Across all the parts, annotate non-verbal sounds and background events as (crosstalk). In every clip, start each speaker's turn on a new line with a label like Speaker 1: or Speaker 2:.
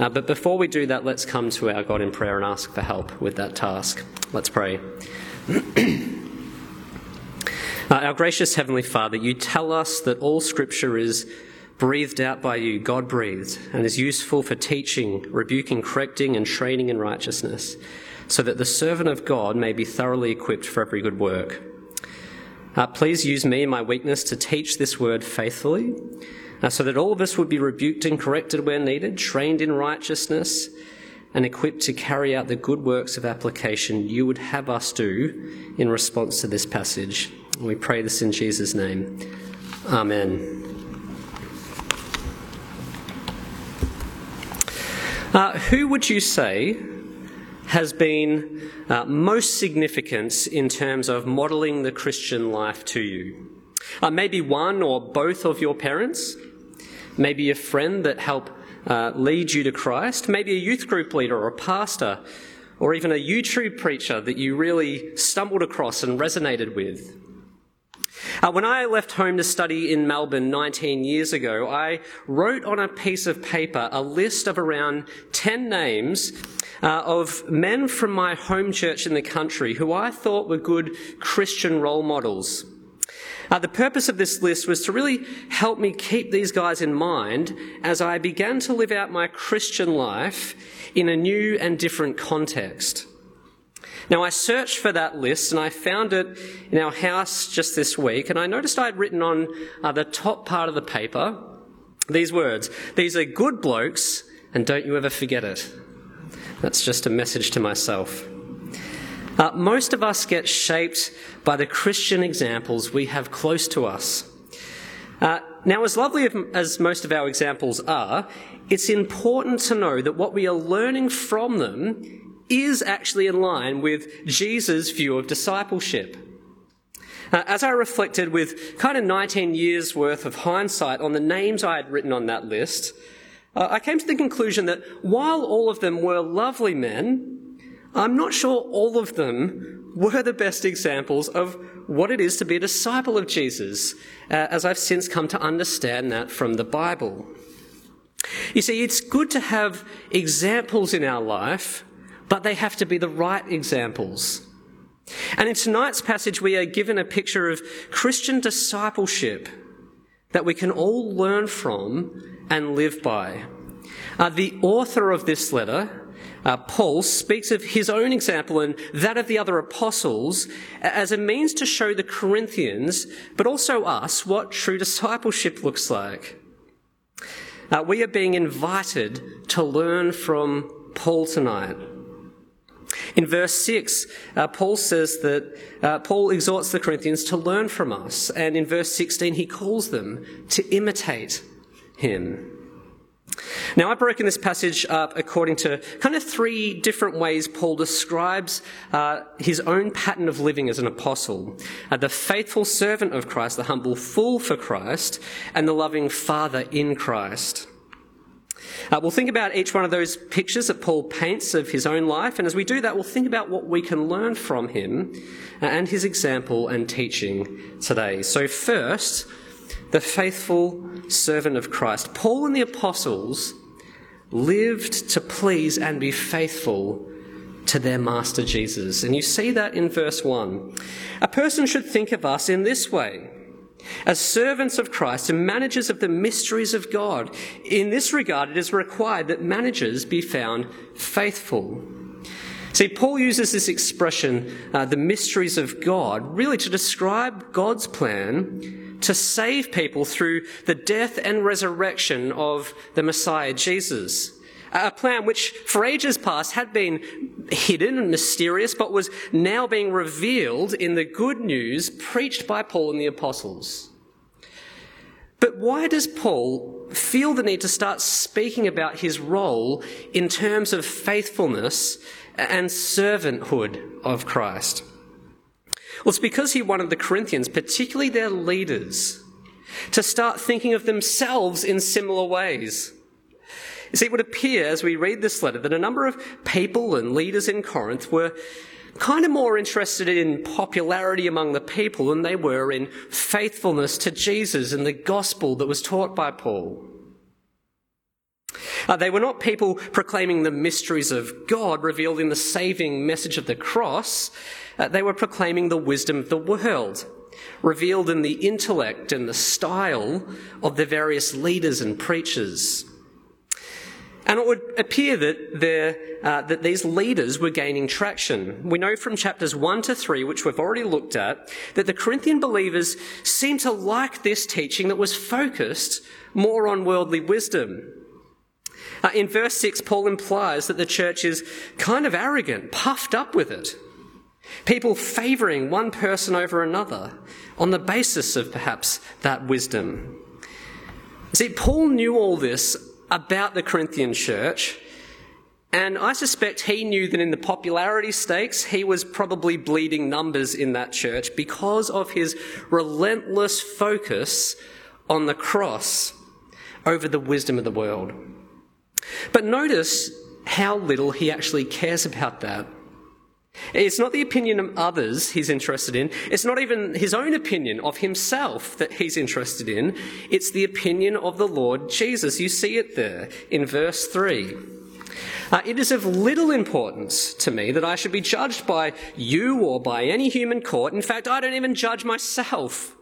Speaker 1: Uh, but before we do that, let's come to our God in prayer and ask for help with that task. Let's pray. (clears throat) uh, our gracious Heavenly Father, you tell us that all Scripture is breathed out by you, God breathed, and is useful for teaching, rebuking, correcting, and training in righteousness, so that the servant of God may be thoroughly equipped for every good work. Uh, please use me in my weakness to teach this word faithfully, so that all of us would be rebuked and corrected where needed, trained in righteousness, and equipped to carry out the good works of application you would have us do in response to this passage. We pray this in Jesus' name. Amen. Uh, who would you say has been uh, most significant in terms of modelling the Christian life to you? Uh, maybe one or both of your parents, maybe a friend that helped uh, lead you to Christ, maybe a youth group leader or a pastor, or even a YouTube preacher that you really stumbled across and resonated with. Uh, when I left home to study in Melbourne 19 years ago, I wrote on a piece of paper a list of around 10 names uh, of men from my home church in the country who I thought were good Christian role models. Uh, the purpose of this list was to really help me keep these guys in mind as I began to live out my Christian life in a new and different context. Now, I searched for that list and I found it in our house just this week, and I noticed I'd written on uh, the top part of the paper these words These are good blokes, and don't you ever forget it. That's just a message to myself. Uh, most of us get shaped by the Christian examples we have close to us. Uh, now, as lovely as most of our examples are, it's important to know that what we are learning from them is actually in line with Jesus' view of discipleship. Uh, as I reflected with kind of 19 years worth of hindsight on the names I had written on that list, uh, I came to the conclusion that while all of them were lovely men, I'm not sure all of them were the best examples of what it is to be a disciple of Jesus, uh, as I've since come to understand that from the Bible. You see, it's good to have examples in our life but they have to be the right examples. And in tonight's passage, we are given a picture of Christian discipleship that we can all learn from and live by. Uh, the author of this letter, uh, Paul, speaks of his own example and that of the other apostles as a means to show the Corinthians, but also us, what true discipleship looks like. Uh, we are being invited to learn from Paul tonight. In verse 6, uh, Paul says that uh, Paul exhorts the Corinthians to learn from us. And in verse 16, he calls them to imitate him. Now, I've broken this passage up according to kind of three different ways Paul describes uh, his own pattern of living as an apostle uh, the faithful servant of Christ, the humble fool for Christ, and the loving father in Christ. Uh, we'll think about each one of those pictures that Paul paints of his own life, and as we do that, we'll think about what we can learn from him uh, and his example and teaching today. So, first, the faithful servant of Christ. Paul and the apostles lived to please and be faithful to their master Jesus. And you see that in verse 1. A person should think of us in this way as servants of Christ and managers of the mysteries of God. In this regard, it is required that managers be found faithful. See, Paul uses this expression, uh, the mysteries of God, really to describe God's plan to save people through the death and resurrection of the Messiah, Jesus. A plan which for ages past had been hidden and mysterious, but was now being revealed in the good news preached by Paul and the apostles. But why does Paul feel the need to start speaking about his role in terms of faithfulness and servanthood of Christ? Well, it's because he wanted the Corinthians, particularly their leaders, to start thinking of themselves in similar ways. You see, it would appear as we read this letter that a number of people and leaders in Corinth were kind of more interested in popularity among the people than they were in faithfulness to Jesus and the gospel that was taught by Paul. Uh, they were not people proclaiming the mysteries of God revealed in the saving message of the cross. Uh, they were proclaiming the wisdom of the world, revealed in the intellect and the style of the various leaders and preachers. And it would appear that, uh, that these leaders were gaining traction. We know from chapters 1 to 3, which we've already looked at, that the Corinthian believers seemed to like this teaching that was focused more on worldly wisdom. Uh, in verse 6, Paul implies that the church is kind of arrogant, puffed up with it. People favouring one person over another on the basis of perhaps that wisdom. See, Paul knew all this about the Corinthian church, and I suspect he knew that in the popularity stakes, he was probably bleeding numbers in that church because of his relentless focus on the cross over the wisdom of the world. But notice how little he actually cares about that. It's not the opinion of others he's interested in. It's not even his own opinion of himself that he's interested in. It's the opinion of the Lord Jesus. You see it there in verse 3. Uh, it is of little importance to me that I should be judged by you or by any human court. In fact, I don't even judge myself.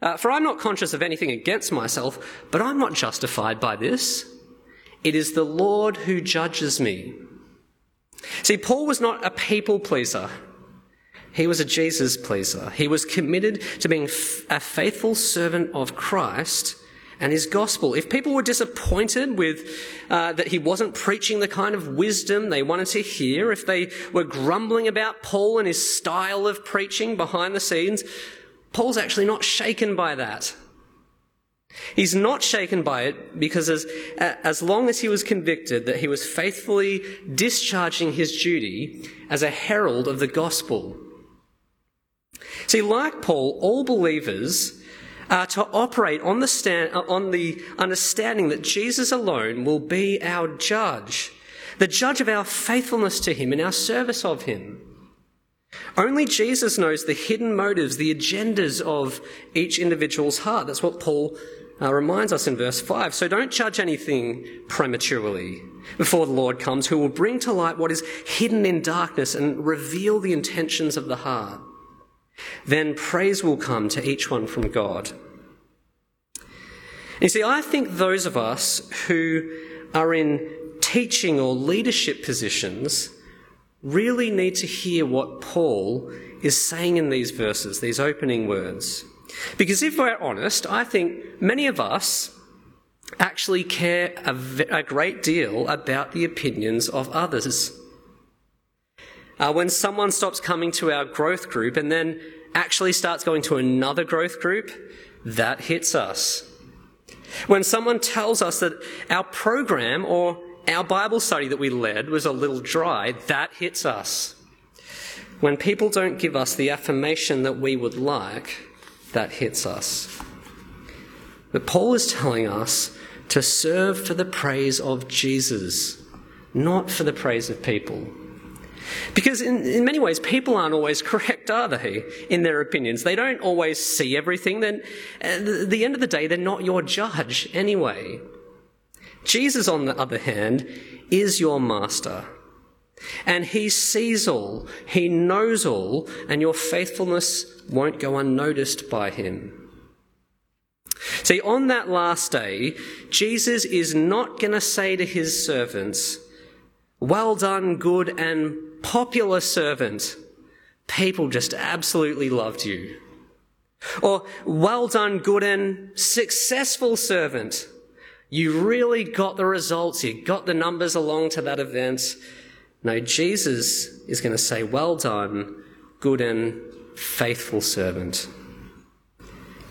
Speaker 1: Uh, for I'm not conscious of anything against myself, but I'm not justified by this. It is the Lord who judges me. See, Paul was not a people pleaser. He was a Jesus pleaser. He was committed to being a faithful servant of Christ and his gospel. If people were disappointed with uh, that he wasn't preaching the kind of wisdom they wanted to hear, if they were grumbling about Paul and his style of preaching behind the scenes, Paul's actually not shaken by that. He's not shaken by it because as, as long as he was convicted that he was faithfully discharging his duty as a herald of the gospel. See, like Paul, all believers are to operate on the, stand, uh, on the understanding that Jesus alone will be our judge, the judge of our faithfulness to him and our service of him. Only Jesus knows the hidden motives, the agendas of each individual's heart. That's what Paul uh, reminds us in verse 5. So don't judge anything prematurely before the Lord comes, who will bring to light what is hidden in darkness and reveal the intentions of the heart. Then praise will come to each one from God. You see, I think those of us who are in teaching or leadership positions really need to hear what Paul is saying in these verses, these opening words. Because if we're honest, I think many of us actually care a, great deal about the opinions of others. Uh, when someone stops coming to our growth group and then actually starts going to another growth group, that hits us. When someone tells us that our program or our Bible study that we led was a little dry, that hits us. When people don't give us the affirmation that we would like, that hits us. But Paul is telling us to serve for the praise of Jesus, not for the praise of people. Because in, in many ways, people aren't always (laughs) correct, are they, in their opinions? They don't always see everything. Then, at the end of the day, they're not your judge anyway. Jesus, on the other hand, is your master. And he sees all, he knows all, and your faithfulness won't go unnoticed by him. See, on that last day, Jesus is not going to say to his servants, Well done, good and popular servant. People just absolutely loved you. Or, Well done, good and successful servant. You really got the results. You got the numbers along to that event. No, Jesus is going to say, Well done, good and faithful servant.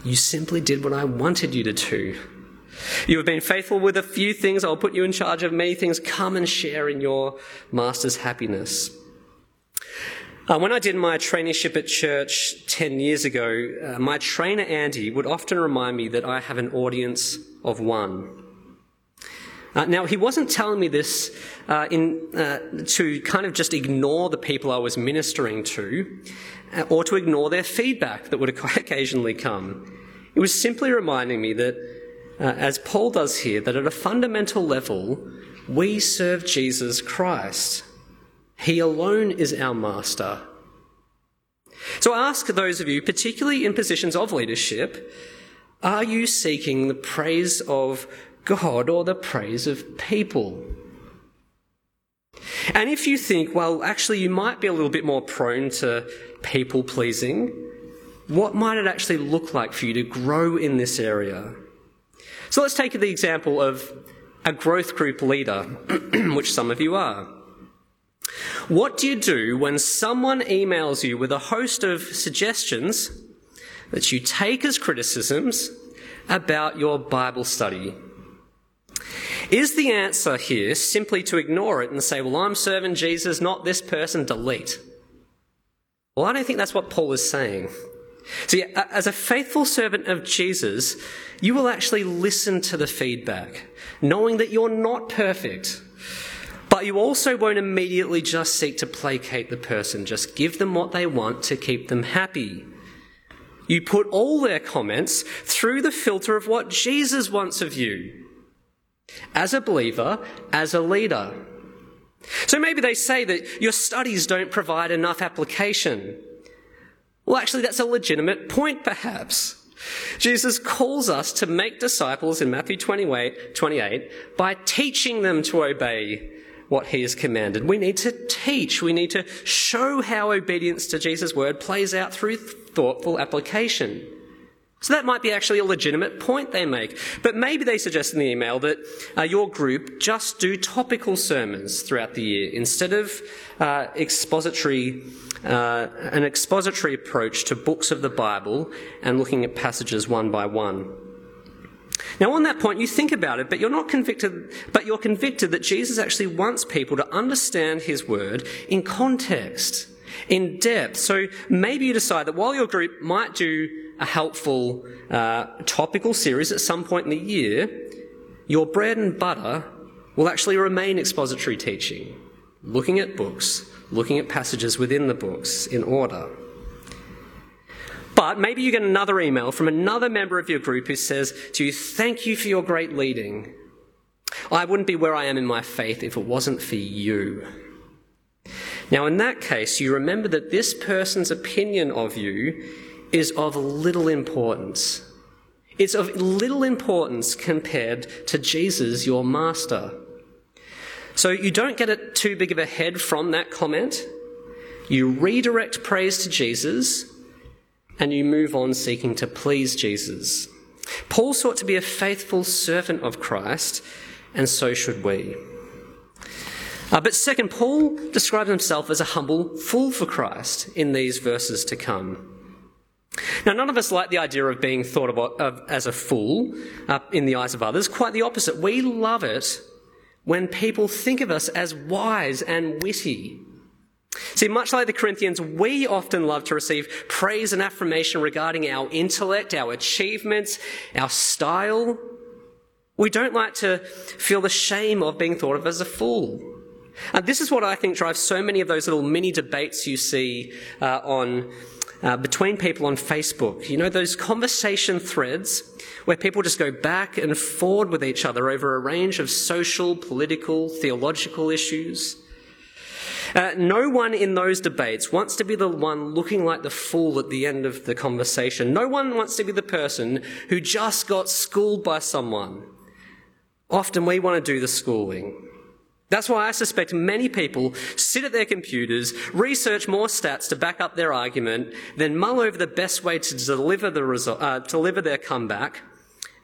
Speaker 1: You simply did what I wanted you to do. You have been faithful with a few things. I'll put you in charge of many things. Come and share in your master's happiness. Uh, when I did my traineeship at church 10 years ago, uh, my trainer Andy would often remind me that I have an audience of one. Uh, now, he wasn't telling me this uh, in, uh, to kind of just ignore the people I was ministering to uh, or to ignore their feedback that would (laughs) occasionally come. It was simply reminding me that uh, as Paul does here, that at a fundamental level, we serve Jesus Christ. He alone is our master. So I ask those of you, particularly in positions of leadership, are you seeking the praise of God or the praise of people? And if you think, well, actually, you might be a little bit more prone to people pleasing, what might it actually look like for you to grow in this area? So let's take the example of a growth group leader, (clears throat) which some of you are. What do you do when someone emails you with a host of suggestions that you take as criticisms about your Bible study? Is the answer here simply to ignore it and say, well, I'm serving Jesus, not this person, delete? Well, I don't think that's what Paul is saying. See, as a faithful servant of Jesus, you will actually listen to the feedback, knowing that you're not perfect. But you also won't immediately just seek to placate the person, just give them what they want to keep them happy. You put all their comments through the filter of what Jesus wants of you. As a believer, as a leader. So maybe they say that your studies don't provide enough application. Well, actually, that's a legitimate point, perhaps. Jesus calls us to make disciples in Matthew 28, 28 by teaching them to obey what he has commanded. We need to teach. We need to show how obedience to Jesus' word plays out through thoughtful application. So that might be actually a legitimate point they make. But maybe they suggest in the email that uh, your group just do topical sermons throughout the year instead of uh, expository, uh, an expository approach to books of the Bible and looking at passages one by one. Now, on that point, you think about it, but you're not convicted, but you're convicted that Jesus actually wants people to understand his word in context, in depth. So maybe you decide that while your group might do a helpful uh, topical series at some point in the year, your bread and butter will actually remain expository teaching, looking at books, looking at passages within the books in order. But maybe you get another email from another member of your group who says to you, Thank you for your great leading. I wouldn't be where I am in my faith if it wasn't for you. Now, in that case, you remember that this person's opinion of you is of little importance. It's of little importance compared to Jesus, your master. So you don't get it too big of a head from that comment. You redirect praise to Jesus and you move on seeking to please Jesus. Paul sought to be a faithful servant of Christ, and so should we. Uh, but second, Paul describes himself as a humble fool for Christ in these verses to come. Now, none of us like the idea of being thought of, as a fool uh, in the eyes of others. Quite the opposite. We love it when people think of us as wise and witty. See, much like the Corinthians, we often love to receive praise and affirmation regarding our intellect, our achievements, our style. We don't like to feel the shame of being thought of as a fool. And this is what I think drives so many of those little mini debates you see uh, on uh, between people on Facebook. You know, those conversation threads where people just go back and forward with each other over a range of social, political, theological issues. Uh, no one in those debates wants to be the one looking like the fool at the end of the conversation. No one wants to be the person who just got schooled by someone. Often we want to do the schooling. That's why I suspect many people sit at their computers, research more stats to back up their argument, then mull over the best way to deliver, the result, uh, deliver their comeback,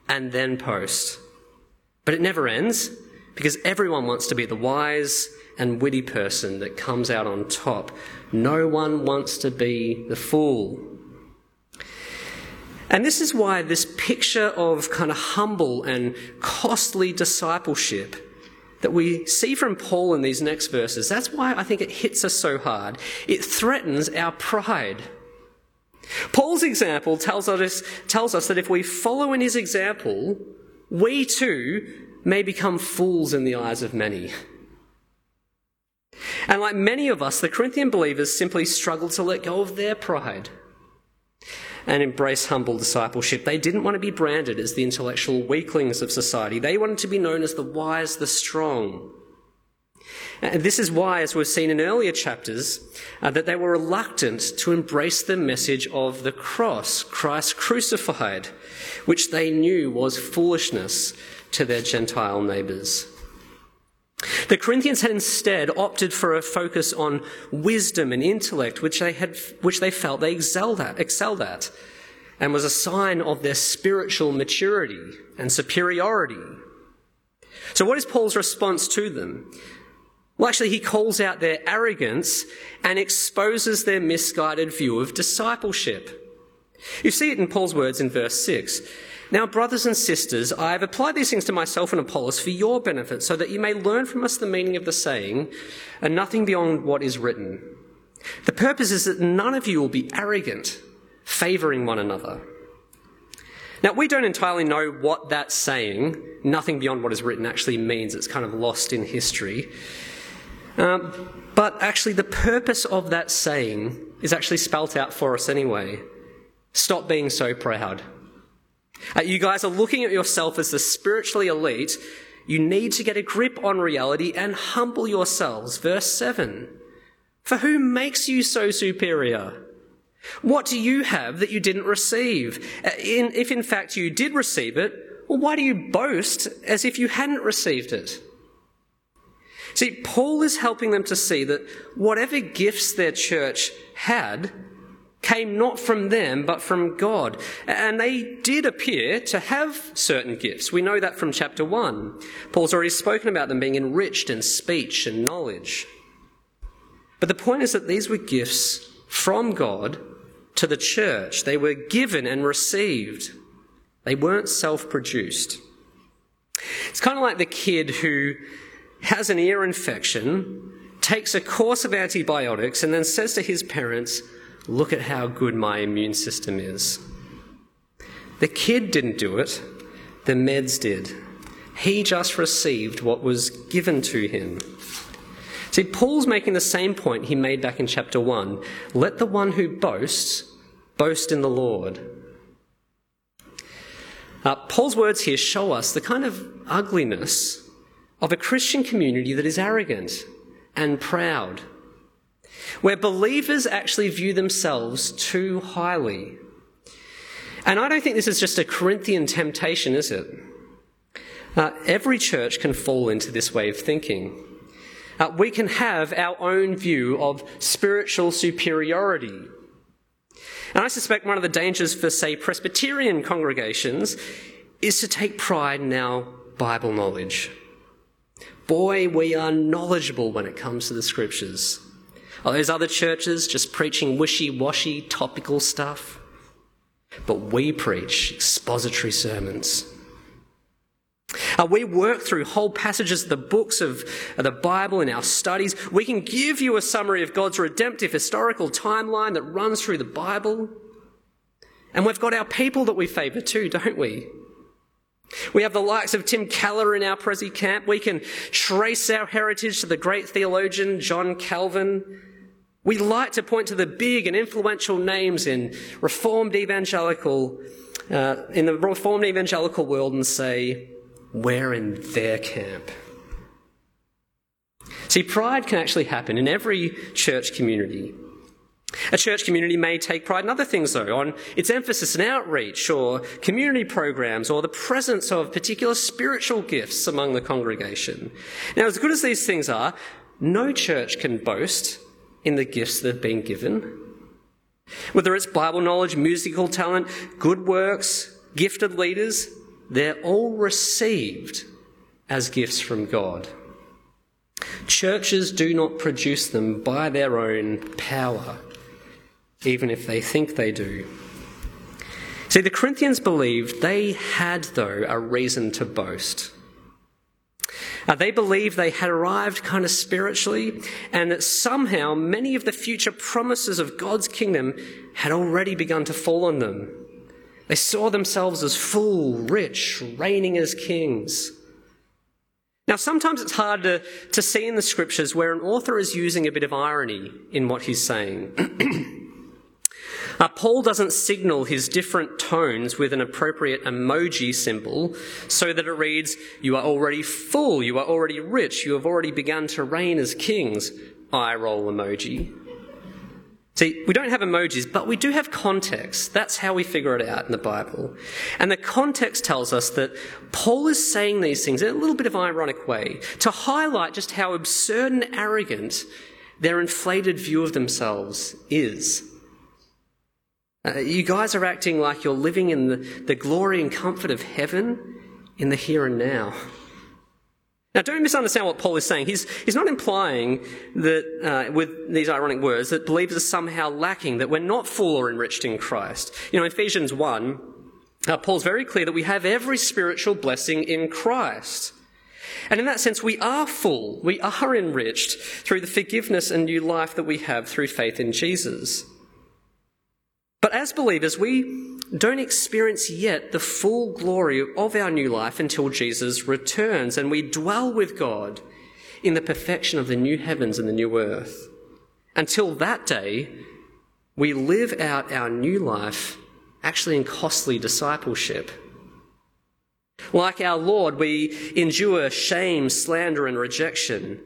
Speaker 1: and then post. But it never ends because everyone wants to be the wise and witty person that comes out on top. No one wants to be the fool. And this is why this picture of kind of humble and costly discipleship that we see from Paul in these next verses, that's why I think it hits us so hard. It threatens our pride. Paul's example tells us, tells us that if we follow in his example, we too may become fools in the eyes of many. And like many of us, the Corinthian believers simply struggled to let go of their pride. And embrace humble discipleship. They didn't want to be branded as the intellectual weaklings of society. They wanted to be known as the wise, the strong. And this is why, as we've seen in earlier chapters, uh, that they were reluctant to embrace the message of the cross, Christ crucified, which they knew was foolishness to their Gentile neighbours. The Corinthians had instead opted for a focus on wisdom and intellect, which they, had, which they felt they excelled at, excelled at, and was a sign of their spiritual maturity and superiority. So, what is Paul's response to them? Well, actually, he calls out their arrogance and exposes their misguided view of discipleship. You see it in Paul's words in verse 6. Now, brothers and sisters, I have applied these things to myself and Apollos for your benefit, so that you may learn from us the meaning of the saying, and nothing beyond what is written. The purpose is that none of you will be arrogant, favouring one another. Now, we don't entirely know what that saying, nothing beyond what is written, actually means. It's kind of lost in history. Um, but actually, the purpose of that saying is actually spelt out for us anyway. Stop being so proud. Uh, you guys are looking at yourself as the spiritually elite. You need to get a grip on reality and humble yourselves. Verse 7. For who makes you so superior? What do you have that you didn't receive? Uh, in, if in fact you did receive it, well, why do you boast as if you hadn't received it? See, Paul is helping them to see that whatever gifts their church had, came not from them, but from God. And they did appear to have certain gifts. We know that from chapter 1. Paul's already spoken about them being enriched in speech and knowledge. But the point is that these were gifts from God to the church. They were given and received, they weren't self produced. It's kind of like the kid who has an ear infection, takes a course of antibiotics, and then says to his parents, Look at how good my immune system is. The kid didn't do it, the meds did. He just received what was given to him. See, Paul's making the same point he made back in chapter 1. Let the one who boasts boast in the Lord. Uh, Paul's words here show us the kind of ugliness of a Christian community that is arrogant and proud where believers actually view themselves too highly. And I don't think this is just a Corinthian temptation, is it? Uh, every church can fall into this way of thinking. Uh, we can have our own view of spiritual superiority. And I suspect one of the dangers for, say, Presbyterian congregations is to take pride in our Bible knowledge. Boy, we are knowledgeable when it comes to the scriptures. Are those other churches just preaching wishy washy topical stuff? But we preach expository sermons. Uh, we work through whole passages of the books of the Bible in our studies. We can give you a summary of God's redemptive historical timeline that runs through the Bible. And we've got our people that we favour too, don't we? We have the likes of Tim Keller in our Prezi camp. We can trace our heritage to the great theologian John Calvin. We like to point to the big and influential names in Reformed evangelical, uh, in the Reformed evangelical world and say, we're in their camp. See, pride can actually happen in every church community. A church community may take pride in other things, though, on its emphasis in outreach or community programs or the presence of particular spiritual gifts among the congregation. Now, as good as these things are, no church can boast in the gifts they've been given. Whether it's Bible knowledge, musical talent, good works, gifted leaders, they're all received as gifts from God. Churches do not produce them by their own power, even if they think they do. See, the Corinthians believed they had, though, a reason to boast. Uh, they believed they had arrived kind of spiritually and that somehow many of the future promises of God's kingdom had already begun to fall on them. They saw themselves as full, rich, reigning as kings. Now, sometimes it's hard to, to see in the scriptures where an author is using a bit of irony in what he's saying. (clears throat) Uh, Paul doesn't signal his different tones with an appropriate emoji symbol so that it reads, You are already full, you are already rich, you have already begun to reign as kings. Eye roll emoji. See, we don't have emojis, but we do have context. That's how we figure it out in the Bible. And the context tells us that Paul is saying these things in a little bit of an ironic way to highlight just how absurd and arrogant their inflated view of themselves is. Uh, you guys are acting like you're living in the, the glory and comfort of heaven in the here and now. Now, don't misunderstand what Paul is saying. He's, he's not implying that, uh, with these ironic words, that believers are somehow lacking, that we're not full or enriched in Christ. You know, Ephesians 1, uh, Paul's very clear that we have every spiritual blessing in Christ. And in that sense, we are full, we are enriched through the forgiveness and new life that we have through faith in Jesus. But as believers, we don't experience yet the full glory of our new life until Jesus returns and we dwell with God in the perfection of the new heavens and the new earth. Until that day, we live out our new life actually in costly discipleship. Like our Lord, we endure shame, slander, and rejection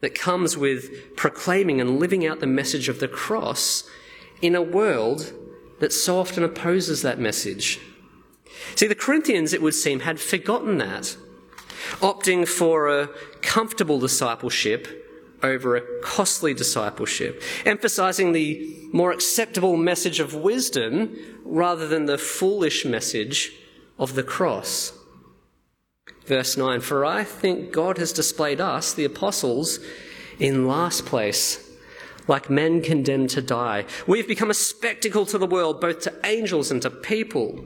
Speaker 1: that comes with proclaiming and living out the message of the cross in a world that so often opposes that message. See, the Corinthians, it would seem, had forgotten that, opting for a comfortable discipleship over a costly discipleship, emphasizing the more acceptable message of wisdom rather than the foolish message of the cross. Verse 9 For I think God has displayed us, the apostles, in last place like men condemned to die. We've become a spectacle to the world, both to angels and to people.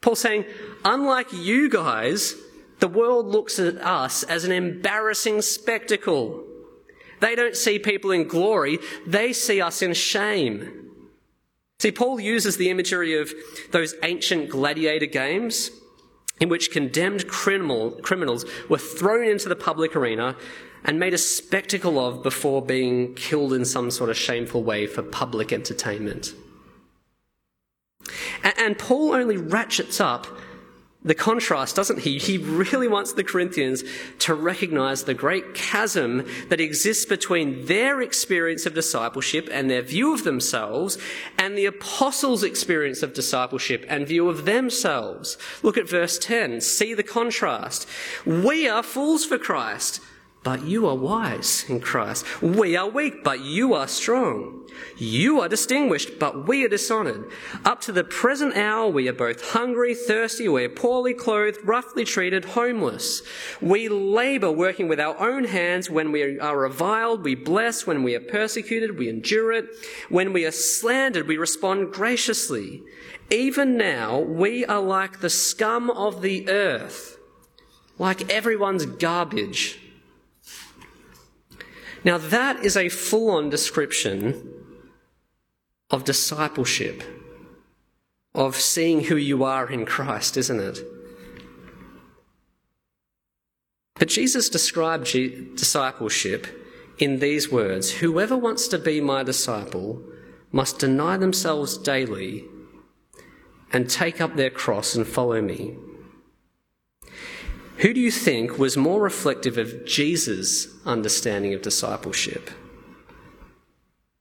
Speaker 1: Paul saying, unlike you guys, the world looks at us as an embarrassing spectacle. They don't see people in glory, they see us in shame. See, Paul uses the imagery of those ancient gladiator games in which condemned criminal, criminals were thrown into the public arena and made a spectacle of before being killed in some sort of shameful way for public entertainment. And Paul only ratchets up the contrast, doesn't he? He really wants the Corinthians to recognize the great chasm that exists between their experience of discipleship and their view of themselves and the apostles' experience of discipleship and view of themselves. Look at verse 10. See the contrast. We are fools for Christ but you are wise in Christ. We are weak, but you are strong. You are distinguished, but we are dishonored. Up to the present hour, we are both hungry, thirsty, we are poorly clothed, roughly treated, homeless. We labor working with our own hands. When we are reviled, we bless. When we are persecuted, we endure it. When we are slandered, we respond graciously. Even now, we are like the scum of the earth, like everyone's garbage. Now, that is a full on description of discipleship, of seeing who you are in Christ, isn't it? But Jesus described discipleship in these words Whoever wants to be my disciple must deny themselves daily and take up their cross and follow me. Who do you think was more reflective of Jesus' understanding of discipleship?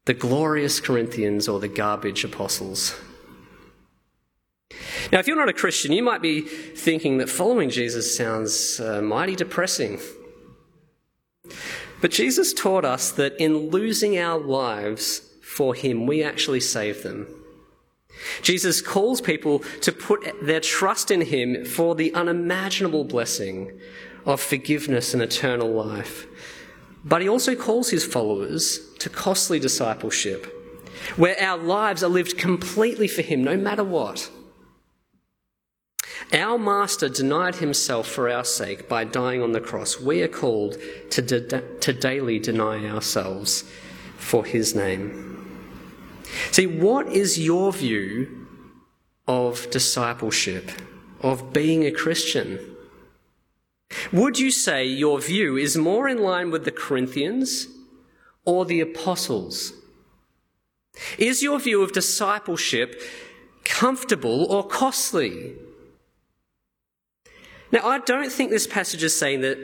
Speaker 1: The glorious Corinthians or the garbage apostles? Now, if you're not a Christian, you might be thinking that following Jesus sounds uh, mighty depressing. But Jesus taught us that in losing our lives for Him, we actually save them. Jesus calls people to put their trust in him for the unimaginable blessing of forgiveness and eternal life. But he also calls his followers to costly discipleship, where our lives are lived completely for him, no matter what. Our Master denied himself for our sake by dying on the cross. We are called to, to daily deny ourselves for his name. See, what is your view of discipleship, of being a Christian? Would you say your view is more in line with the Corinthians or the apostles? Is your view of discipleship comfortable or costly? Now, I don't think this passage is saying that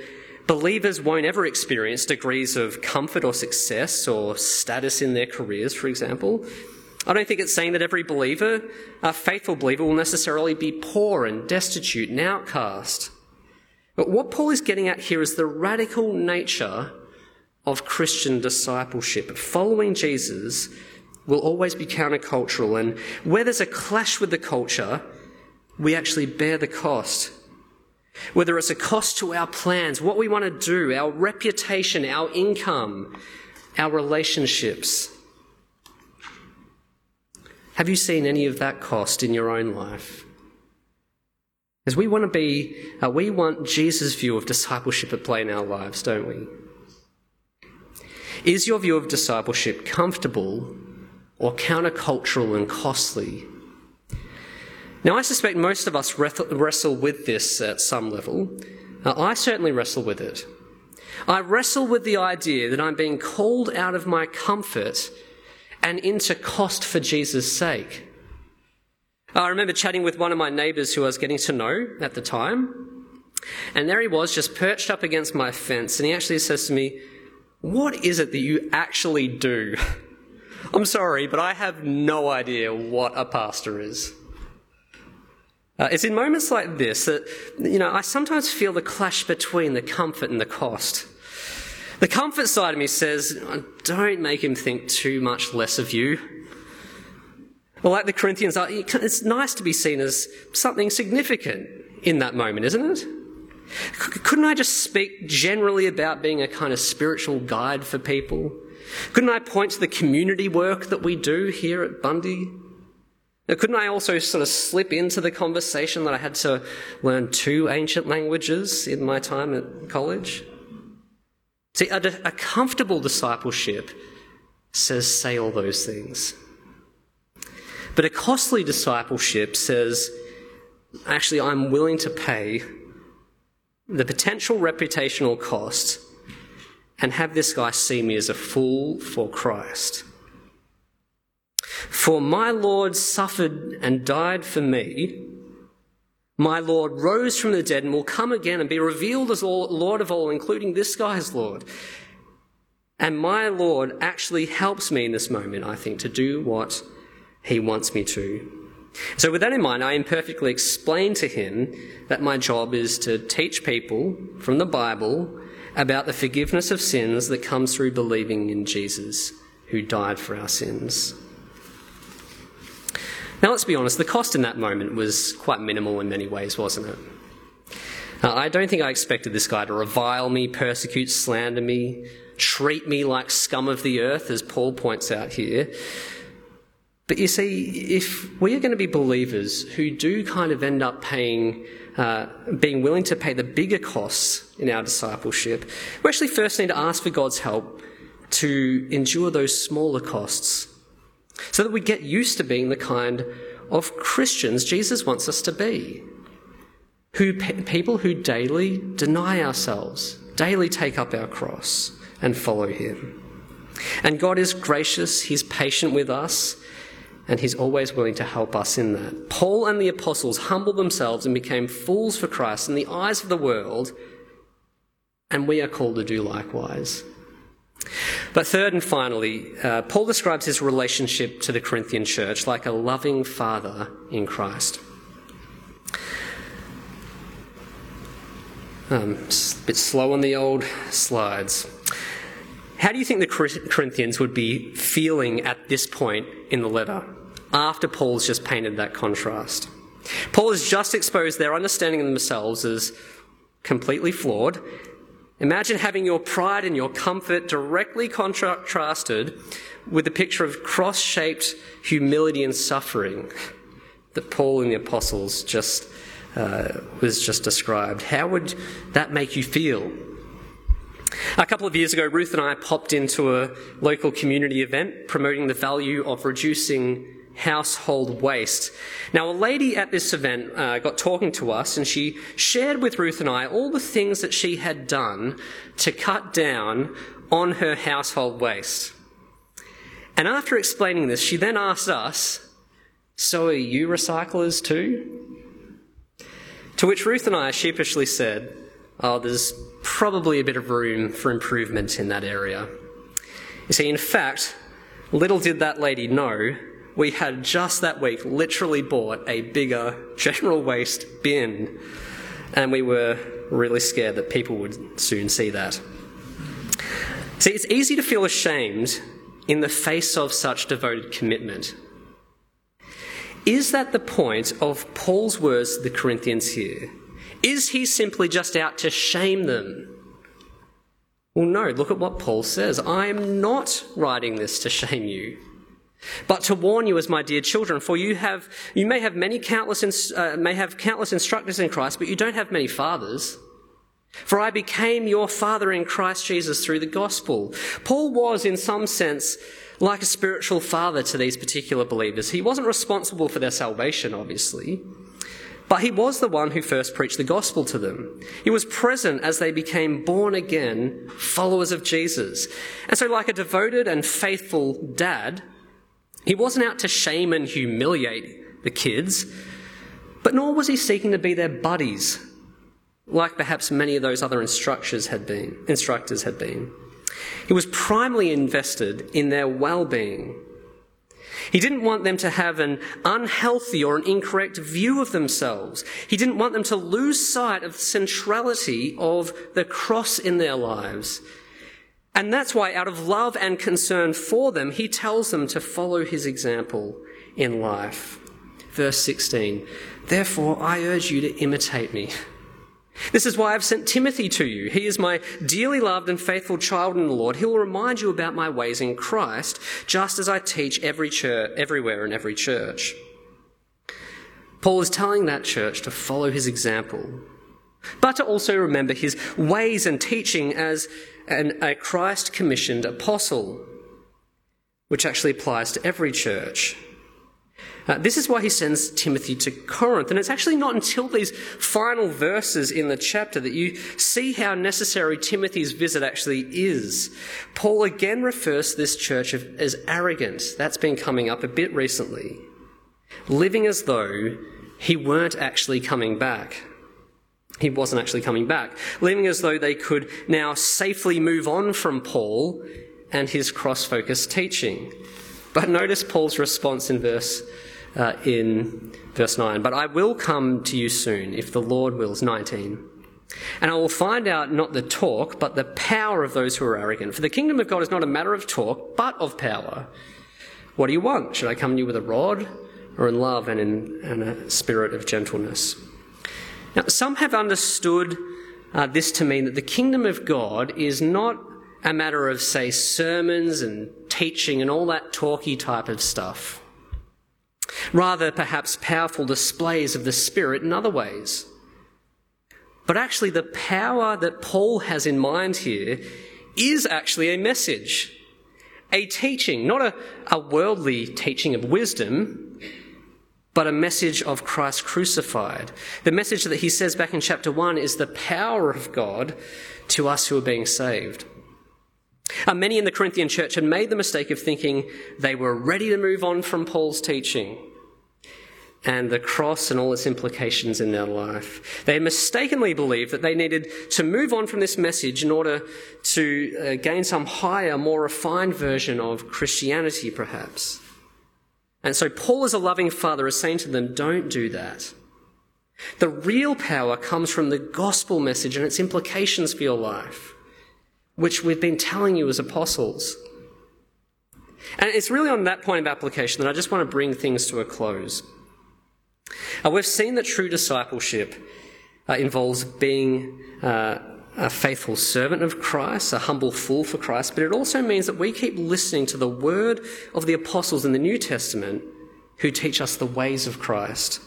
Speaker 1: believers won't ever experience degrees of comfort or success or status in their careers, for example. I don't think it's saying that every believer, a faithful believer, will necessarily be poor and destitute and outcast. But what Paul is getting at here is the radical nature of Christian discipleship. Following Jesus will always be countercultural, and where there's a clash with the culture, we actually bear the cost. Whether it's a cost to our plans, what we want to do, our reputation, our income, our relationships. Have you seen any of that cost in your own life? As we want to be, uh, we want Jesus' view of discipleship at play in our lives, don't we? Is your view of discipleship comfortable or countercultural and costly? Now, I suspect most of us wrestle with this at some level. Uh, I certainly wrestle with it. I wrestle with the idea that I'm being called out of my comfort and into cost for Jesus' sake. I remember chatting with one of my neighbours who I was getting to know at the time, and there he was, just perched up against my fence, and he actually says to me, What is it that you actually do? (laughs) I'm sorry, but I have no idea what a pastor is. Uh, it's in moments like this that, you know, I sometimes feel the clash between the comfort and the cost. The comfort side of me says, don't make him think too much less of you. Well, like the Corinthians, it's nice to be seen as something significant in that moment, isn't it? Couldn't I just speak generally about being a kind of spiritual guide for people? Couldn't I point to the community work that we do here at Bundy? Now, couldn't I also sort of slip into the conversation that I had to learn two ancient languages in my time at college? See, a, a comfortable discipleship says, say all those things. But a costly discipleship says, actually, I'm willing to pay the potential reputational cost and have this guy see me as a fool for Christ. For my Lord suffered and died for me my Lord rose from the dead and will come again and be revealed as Lord of all, including this guy's Lord. And my Lord actually helps me in this moment, I think, to do what he wants me to. So, with that in mind, I imperfectly explain to him that my job is to teach people from the Bible about the forgiveness of sins that comes through believing in Jesus, who died for our sins. Now, let's be honest, the cost in that moment was quite minimal in many ways, wasn't it? Uh, I don't think I expected this guy to revile me, persecute, slander me, treat me like scum of the earth, as Paul points out here. But you see, if we are going to be believers who do kind of end up paying, uh, being willing to pay the bigger costs in our discipleship, we actually first need to ask for God's help to endure those smaller costs so that we get used to being the kind of Christians Jesus wants us to be. Who, people who daily deny ourselves, daily take up our cross and follow Him. And God is gracious, He's patient with us, and He's always willing to help us in that. Paul and the apostles humbled themselves and became fools for Christ in the eyes of the world, and we are called to do likewise. But third and finally, uh, Paul describes his relationship to the Corinthian church like a loving father in Christ. Um, a bit slow on the old slides. How do you think the Corinthians would be feeling at this point in the letter, after Paul's just painted that contrast? Paul has just exposed their understanding of themselves as completely flawed Imagine having your pride and your comfort directly contrasted with the picture of cross shaped humility and suffering that Paul and the apostles just uh, was just described. How would that make you feel? A couple of years ago, Ruth and I popped into a local community event promoting the value of reducing household waste. Now, a lady at this event uh, got talking to us and she shared with Ruth and I all the things that she had done to cut down on her household waste. And after explaining this, she then asked us, So are you recyclers too? To which Ruth and I sheepishly said, Oh, there's probably a bit of room for improvement in that area. You see, in fact, little did that lady know, we had just that week literally bought a bigger general waste bin, and we were really scared that people would soon see that. See, it's easy to feel ashamed in the face of such devoted commitment. Is that the point of Paul's words to the Corinthians here? Is he simply just out to shame them? Well, no, look at what Paul says. I am not writing this to shame you, but to warn you as my dear children, for you have, you may have many countless, uh, may have countless instructors in Christ, but you don't have many fathers. For I became your father in Christ Jesus through the gospel. Paul was, in some sense, like a spiritual father to these particular believers. He wasn't responsible for their salvation, obviously, but he was the one who first preached the gospel to them. He was present as they became born again followers of Jesus. And so, like a devoted and faithful dad, he wasn't out to shame and humiliate the kids, but nor was he seeking to be their buddies like perhaps many of those other instructors had been. Instructors had been. He was primarily invested in their well-being. He didn't want them to have an unhealthy or an incorrect view of themselves. He didn't want them to lose sight of the centrality of the cross in their lives. And that's why, out of love and concern for them, he tells them to follow his example in life. Verse 16 Therefore, I urge you to imitate me this is why I've sent Timothy to you. He is my dearly loved and faithful child in the Lord. He will remind you about my ways in Christ, just as I teach every church, everywhere in every church. Paul is telling that church to follow his example, but to also remember his ways and teaching as an, a Christ commissioned apostle, which actually applies to every church. Uh, this is why he sends Timothy to Corinth. And it's actually not until these final verses in the chapter that you see how necessary Timothy's visit actually is. Paul again refers to this church as arrogant. That's been coming up a bit recently. Living as though he weren't actually coming back. He wasn't actually coming back. leaving as though they could now safely move on from Paul and his cross focused teaching. But notice Paul's response in verse uh, in verse 9. But I will come to you soon, if the Lord wills. 19. And I will find out not the talk, but the power of those who are arrogant. For the kingdom of God is not a matter of talk, but of power. What do you want? Should I come to you with a rod, or in love and in, in a spirit of gentleness? Now, some have understood uh, this to mean that the kingdom of God is not a matter of, say, sermons and teaching and all that talky type of stuff. Rather, perhaps powerful displays of the Spirit in other ways. But actually, the power that Paul has in mind here is actually a message, a teaching, not a, a worldly teaching of wisdom, but a message of Christ crucified. The message that he says back in chapter 1 is the power of God to us who are being saved. Uh, many in the Corinthian church had made the mistake of thinking they were ready to move on from Paul's teaching and the cross and all its implications in their life. They mistakenly believed that they needed to move on from this message in order to uh, gain some higher, more refined version of Christianity, perhaps. And so Paul, as a loving father, is saying to them, don't do that. The real power comes from the gospel message and its implications for your life which we've been telling you as apostles. And it's really on that point of application that I just want to bring things to a close. Uh, we've seen that true discipleship uh, involves being uh, a faithful servant of Christ, a humble fool for Christ, but it also means that we keep listening to the word of the apostles in the New Testament who teach us the ways of Christ.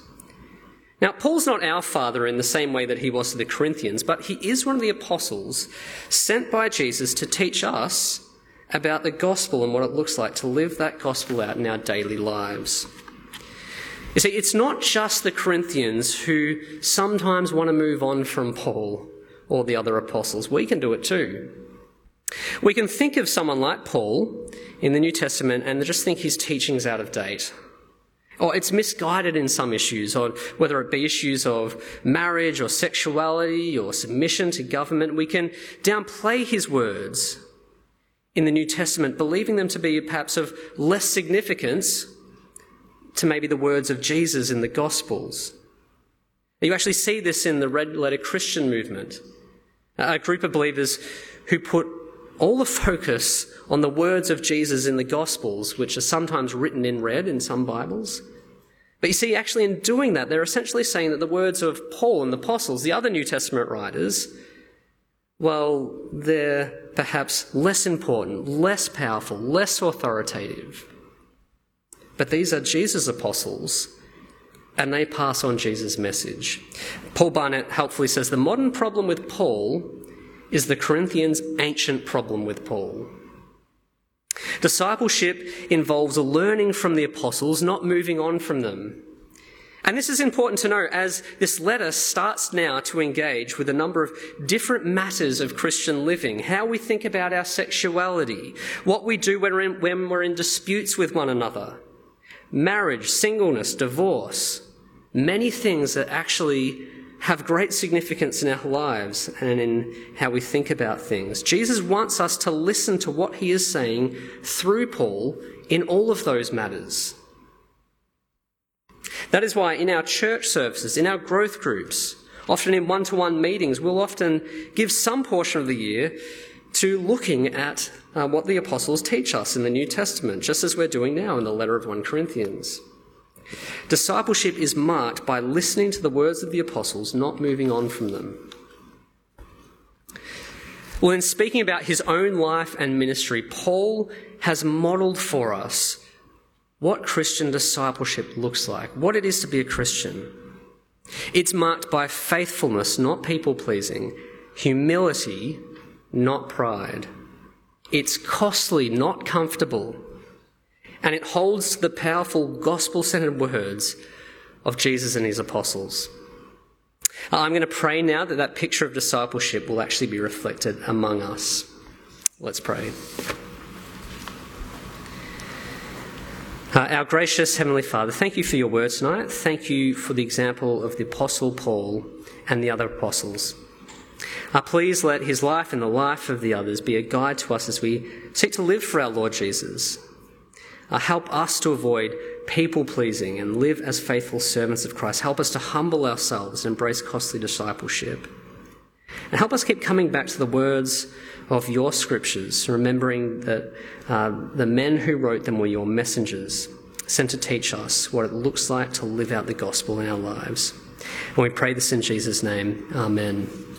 Speaker 1: Now, Paul's not our father in the same way that he was to the Corinthians, but he is one of the apostles sent by Jesus to teach us about the gospel and what it looks like to live that gospel out in our daily lives. You see, it's not just the Corinthians who sometimes want to move on from Paul or the other apostles. We can do it too. We can think of someone like Paul in the New Testament and just think his teaching's out of date. Or it's misguided in some issues, or whether it be issues of marriage or sexuality or submission to government. We can downplay his words in the New Testament, believing them to be perhaps of less significance to maybe the words of Jesus in the Gospels. You actually see this in the red letter Christian movement, a group of believers who put all the focus on the words of Jesus in the Gospels, which are sometimes written in red in some Bibles. But you see, actually, in doing that, they're essentially saying that the words of Paul and the apostles, the other New Testament writers, well, they're perhaps less important, less powerful, less authoritative. But these are Jesus' apostles, and they pass on Jesus' message. Paul Barnett helpfully says the modern problem with Paul is the Corinthians' ancient problem with Paul. Discipleship involves a learning from the apostles, not moving on from them. And this is important to know as this letter starts now to engage with a number of different matters of Christian living how we think about our sexuality, what we do when we're in, when we're in disputes with one another, marriage, singleness, divorce, many things that actually have great significance in our lives and in how we think about things. Jesus wants us to listen to what he is saying through Paul in all of those matters. That is why in our church services, in our growth groups, often in one to one meetings, we'll often give some portion of the year to looking at uh, what the apostles teach us in the New Testament, just as we're doing now in the letter of 1 Corinthians. Discipleship is marked by listening to the words of the apostles, not moving on from them. Well, in speaking about his own life and ministry, Paul has modelled for us what Christian discipleship looks like, what it is to be a Christian. It's marked by faithfulness, not people pleasing, humility, not pride. It's costly, not comfortable and it holds the powerful gospel centered words of Jesus and his apostles. I'm going to pray now that that picture of discipleship will actually be reflected among us. Let's pray. Uh, our gracious Heavenly Father, thank you for your words tonight. Thank you for the example of the Apostle Paul and the other apostles. Uh, please let his life and the life of the others be a guide to us as we seek to live for our Lord Jesus uh, help us to avoid people pleasing and live as faithful servants of Christ. Help us to humble ourselves and embrace costly discipleship. And help us keep coming back to the words of your scriptures, remembering that uh, the men who wrote them were your messengers, sent to teach us what it looks like to live out the gospel in our lives. And we pray this in Jesus' name. Amen.